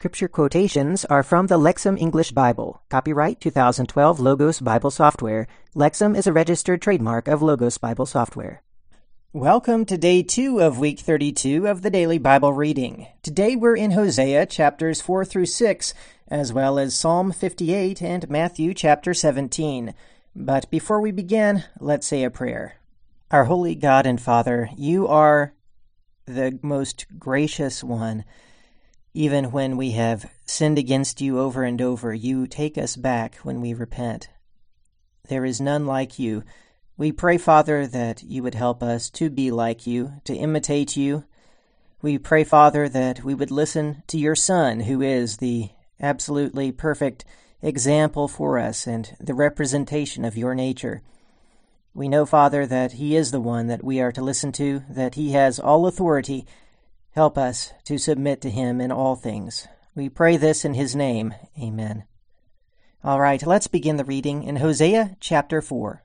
Scripture quotations are from the Lexham English Bible. Copyright 2012 Logos Bible Software. Lexham is a registered trademark of Logos Bible Software. Welcome to day two of week 32 of the daily Bible reading. Today we're in Hosea chapters 4 through 6, as well as Psalm 58 and Matthew chapter 17. But before we begin, let's say a prayer. Our holy God and Father, you are the most gracious one. Even when we have sinned against you over and over, you take us back when we repent. There is none like you. We pray, Father, that you would help us to be like you, to imitate you. We pray, Father, that we would listen to your Son, who is the absolutely perfect example for us and the representation of your nature. We know, Father, that He is the one that we are to listen to, that He has all authority. Help us to submit to Him in all things. We pray this in His name. Amen. All right, let's begin the reading in Hosea chapter 4.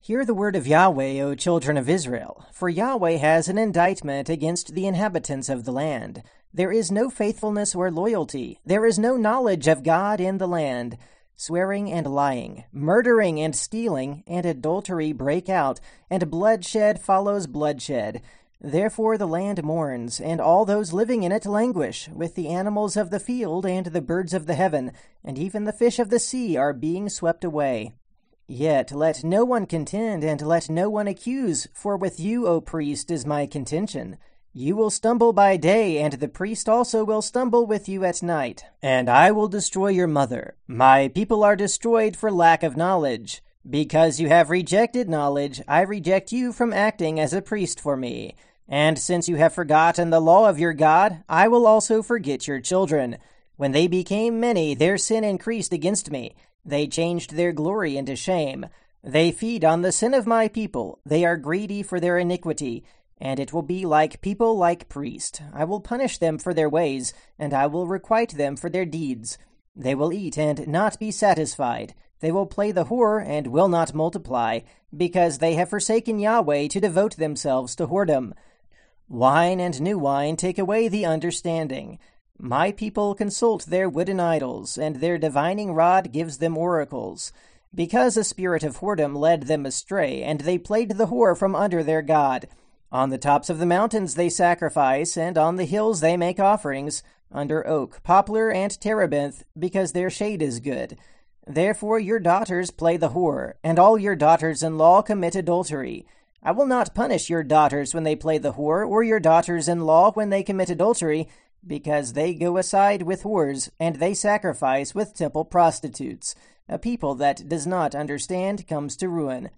Hear the word of Yahweh, O children of Israel, for Yahweh has an indictment against the inhabitants of the land. There is no faithfulness or loyalty, there is no knowledge of God in the land swearing and lying, murdering and stealing, and adultery break out, and bloodshed follows bloodshed. Therefore the land mourns, and all those living in it languish, with the animals of the field and the birds of the heaven, and even the fish of the sea are being swept away. Yet let no one contend, and let no one accuse, for with you, O priest, is my contention. You will stumble by day, and the priest also will stumble with you at night. And I will destroy your mother. My people are destroyed for lack of knowledge. Because you have rejected knowledge, I reject you from acting as a priest for me. And since you have forgotten the law of your God, I will also forget your children. When they became many, their sin increased against me. They changed their glory into shame. They feed on the sin of my people. They are greedy for their iniquity. And it will be like people like priest. I will punish them for their ways, and I will requite them for their deeds. They will eat and not be satisfied. They will play the whore and will not multiply, because they have forsaken Yahweh to devote themselves to whoredom. Wine and new wine take away the understanding. My people consult their wooden idols, and their divining rod gives them oracles. Because a spirit of whoredom led them astray, and they played the whore from under their God. On the tops of the mountains they sacrifice, and on the hills they make offerings, under oak, poplar, and terebinth, because their shade is good. Therefore your daughters play the whore, and all your daughters in law commit adultery. I will not punish your daughters when they play the whore, or your daughters in law when they commit adultery, because they go aside with whores, and they sacrifice with temple prostitutes. A people that does not understand comes to ruin.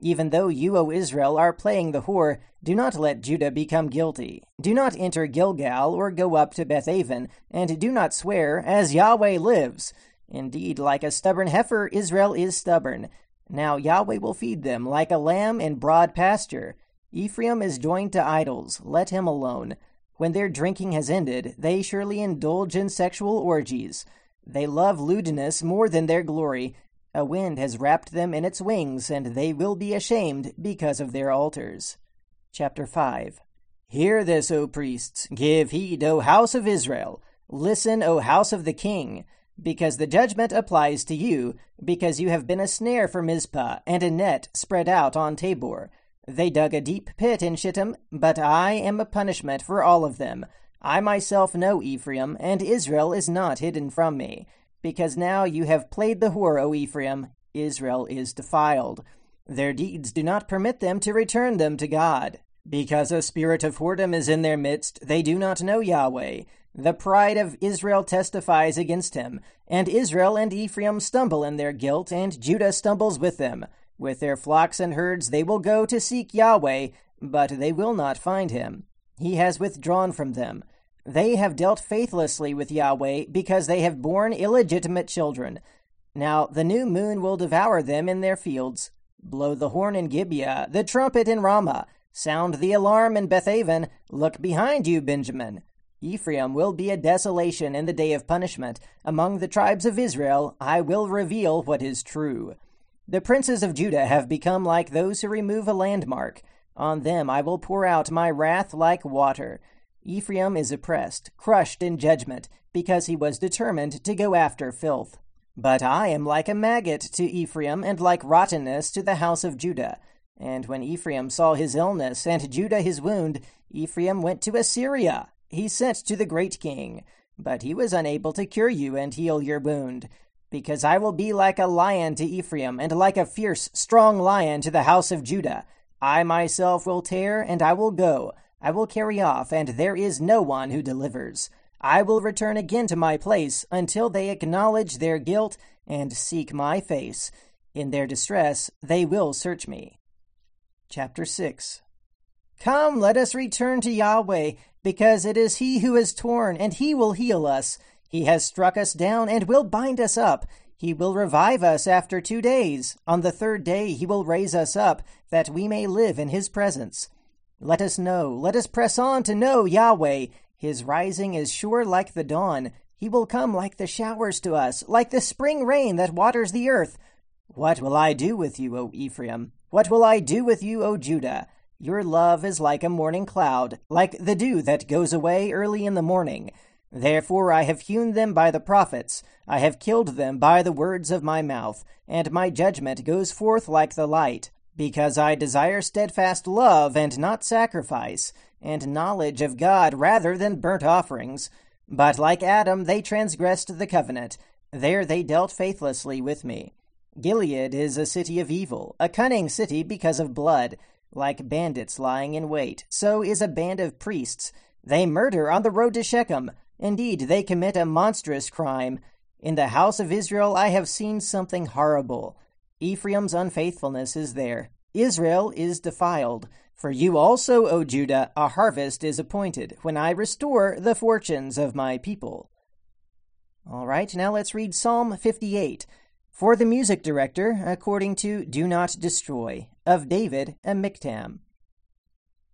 Even though you, O Israel, are playing the whore, do not let Judah become guilty. Do not enter Gilgal or go up to Bethaven, and do not swear, as Yahweh lives. Indeed, like a stubborn heifer, Israel is stubborn. Now Yahweh will feed them like a lamb in broad pasture. Ephraim is joined to idols, let him alone. When their drinking has ended, they surely indulge in sexual orgies. They love lewdness more than their glory, a wind has wrapped them in its wings, and they will be ashamed because of their altars. Chapter 5 Hear this, O priests, give heed, O house of Israel. Listen, O house of the king, because the judgment applies to you, because you have been a snare for Mizpah, and a net spread out on Tabor. They dug a deep pit in Shittim, but I am a punishment for all of them. I myself know Ephraim, and Israel is not hidden from me. Because now you have played the whore, O Ephraim, Israel is defiled. Their deeds do not permit them to return them to God. Because a spirit of whoredom is in their midst, they do not know Yahweh. The pride of Israel testifies against him, and Israel and Ephraim stumble in their guilt, and Judah stumbles with them. With their flocks and herds they will go to seek Yahweh, but they will not find him. He has withdrawn from them. They have dealt faithlessly with Yahweh because they have borne illegitimate children. Now the new moon will devour them in their fields. Blow the horn in Gibeah, the trumpet in Ramah. Sound the alarm in Bethaven. Look behind you, Benjamin. Ephraim will be a desolation in the day of punishment. Among the tribes of Israel, I will reveal what is true. The princes of Judah have become like those who remove a landmark. On them I will pour out my wrath like water. Ephraim is oppressed, crushed in judgment. because he was determined to go after filth. But I am like a maggot to Ephraim, and like rottenness to the house of Judah. And when Ephraim saw his illness, and Judah his wound, Ephraim went to Assyria. He sent to the great king. But he was unable to cure you and heal your wound. Because I will be like a lion to Ephraim, and like a fierce, strong lion to the house of Judah. I myself will tear, and I will go. I will carry off, and there is no one who delivers. I will return again to my place until they acknowledge their guilt and seek my face. In their distress, they will search me. Chapter 6 Come, let us return to Yahweh, because it is He who is torn, and He will heal us. He has struck us down, and will bind us up. He will revive us after two days. On the third day He will raise us up, that we may live in His presence. Let us know, let us press on to know Yahweh. His rising is sure like the dawn. He will come like the showers to us, like the spring rain that waters the earth. What will I do with you, O Ephraim? What will I do with you, O Judah? Your love is like a morning cloud, like the dew that goes away early in the morning. Therefore I have hewn them by the prophets, I have killed them by the words of my mouth, and my judgment goes forth like the light, because I desire steadfast love and not sacrifice, and knowledge of God rather than burnt offerings. But like Adam, they transgressed the covenant. There they dealt faithlessly with me. Gilead is a city of evil, a cunning city because of blood. Like bandits lying in wait, so is a band of priests. They murder on the road to Shechem. Indeed, they commit a monstrous crime. In the house of Israel I have seen something horrible. Ephraim's unfaithfulness is there. Israel is defiled. For you also, O Judah, a harvest is appointed, when I restore the fortunes of my people. All right, now let's read Psalm 58. For the music director, according to Do Not Destroy, of David and Miktam.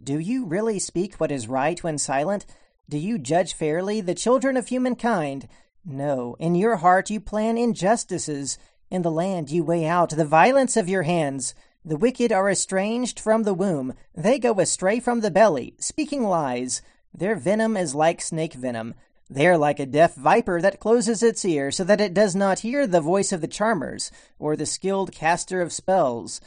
Do you really speak what is right when silent? Do you judge fairly the children of humankind? No, in your heart you plan injustices. In the land you weigh out the violence of your hands. The wicked are estranged from the womb. They go astray from the belly, speaking lies. Their venom is like snake venom. They are like a deaf viper that closes its ear so that it does not hear the voice of the charmers or the skilled caster of spells.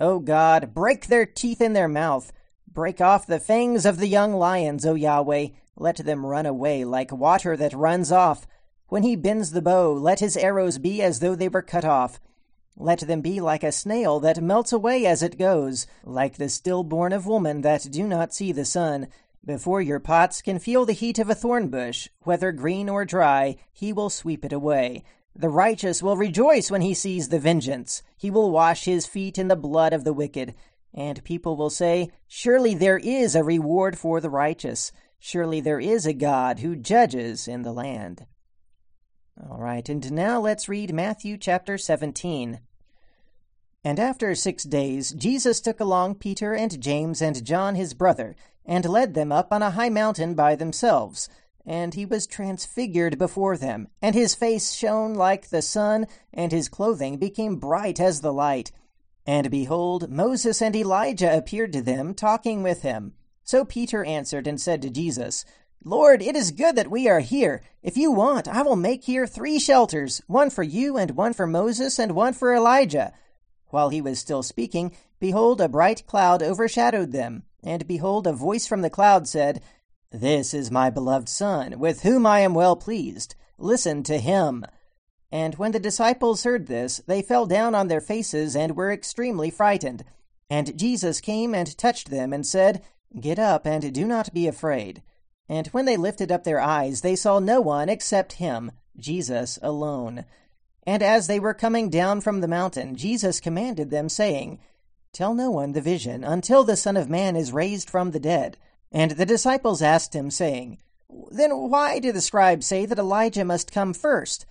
O God, break their teeth in their mouth. Break off the fangs of the young lions, O Yahweh. Let them run away like water that runs off. When he bends the bow, let his arrows be as though they were cut off. Let them be like a snail that melts away as it goes, like the stillborn of woman that do not see the sun. Before your pots can feel the heat of a thorn bush, whether green or dry, he will sweep it away. The righteous will rejoice when he sees the vengeance. He will wash his feet in the blood of the wicked. And people will say, Surely there is a reward for the righteous. Surely there is a God who judges in the land. All right, and now let's read Matthew chapter 17. And after six days, Jesus took along Peter and James and John his brother, and led them up on a high mountain by themselves. And he was transfigured before them, and his face shone like the sun, and his clothing became bright as the light. And behold, Moses and Elijah appeared to them, talking with him. So Peter answered and said to Jesus, Lord, it is good that we are here. If you want, I will make here three shelters, one for you, and one for Moses, and one for Elijah. While he was still speaking, behold, a bright cloud overshadowed them. And behold, a voice from the cloud said, This is my beloved Son, with whom I am well pleased. Listen to him. And when the disciples heard this, they fell down on their faces and were extremely frightened. And Jesus came and touched them, and said, Get up, and do not be afraid. And when they lifted up their eyes, they saw no one except him, Jesus alone. And as they were coming down from the mountain, Jesus commanded them, saying, Tell no one the vision until the Son of Man is raised from the dead. And the disciples asked him, saying, Then why do the scribes say that Elijah must come first?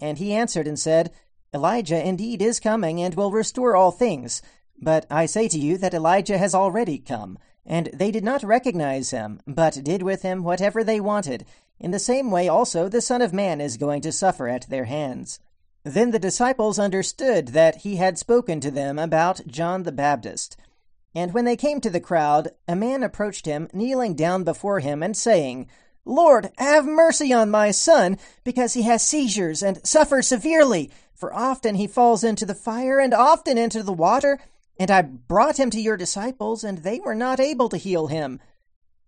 And he answered and said, Elijah indeed is coming and will restore all things. But I say to you that Elijah has already come, and they did not recognize him, but did with him whatever they wanted. In the same way also the Son of Man is going to suffer at their hands. Then the disciples understood that he had spoken to them about John the Baptist. And when they came to the crowd, a man approached him, kneeling down before him, and saying, Lord, have mercy on my son, because he has seizures and suffers severely. For often he falls into the fire and often into the water. And I brought him to your disciples, and they were not able to heal him.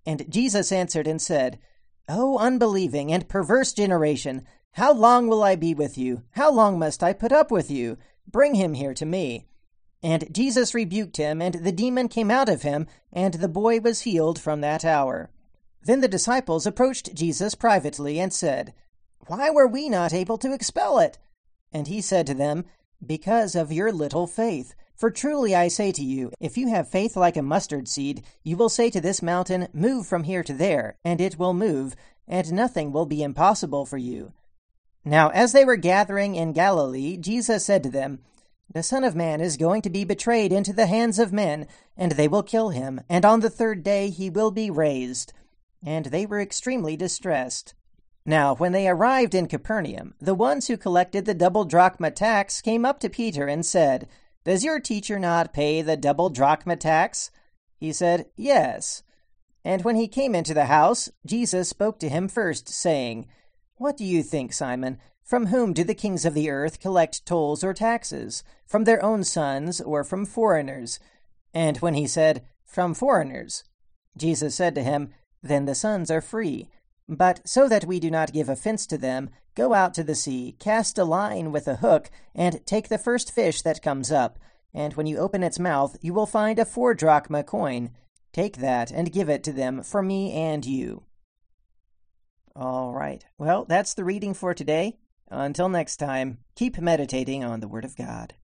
And Jesus answered and said, O unbelieving and perverse generation, how long will I be with you? How long must I put up with you? Bring him here to me. And Jesus rebuked him, and the demon came out of him, and the boy was healed from that hour. Then the disciples approached Jesus privately and said, Why were we not able to expel it? And he said to them, Because of your little faith. For truly I say to you, if you have faith like a mustard seed, you will say to this mountain, Move from here to there, and it will move, and nothing will be impossible for you. Now as they were gathering in Galilee, Jesus said to them, The Son of Man is going to be betrayed into the hands of men, and they will kill him, and on the third day he will be raised and they were extremely distressed. Now, when they arrived in Capernaum, the ones who collected the double drachma tax came up to Peter and said, Does your teacher not pay the double drachma tax? He said, Yes. And when he came into the house, Jesus spoke to him first, saying, What do you think, Simon? From whom do the kings of the earth collect tolls or taxes? From their own sons or from foreigners? And when he said, From foreigners, Jesus said to him, then the sons are free. But so that we do not give offense to them, go out to the sea, cast a line with a hook, and take the first fish that comes up. And when you open its mouth, you will find a four drachma coin. Take that and give it to them for me and you. All right. Well, that's the reading for today. Until next time, keep meditating on the Word of God.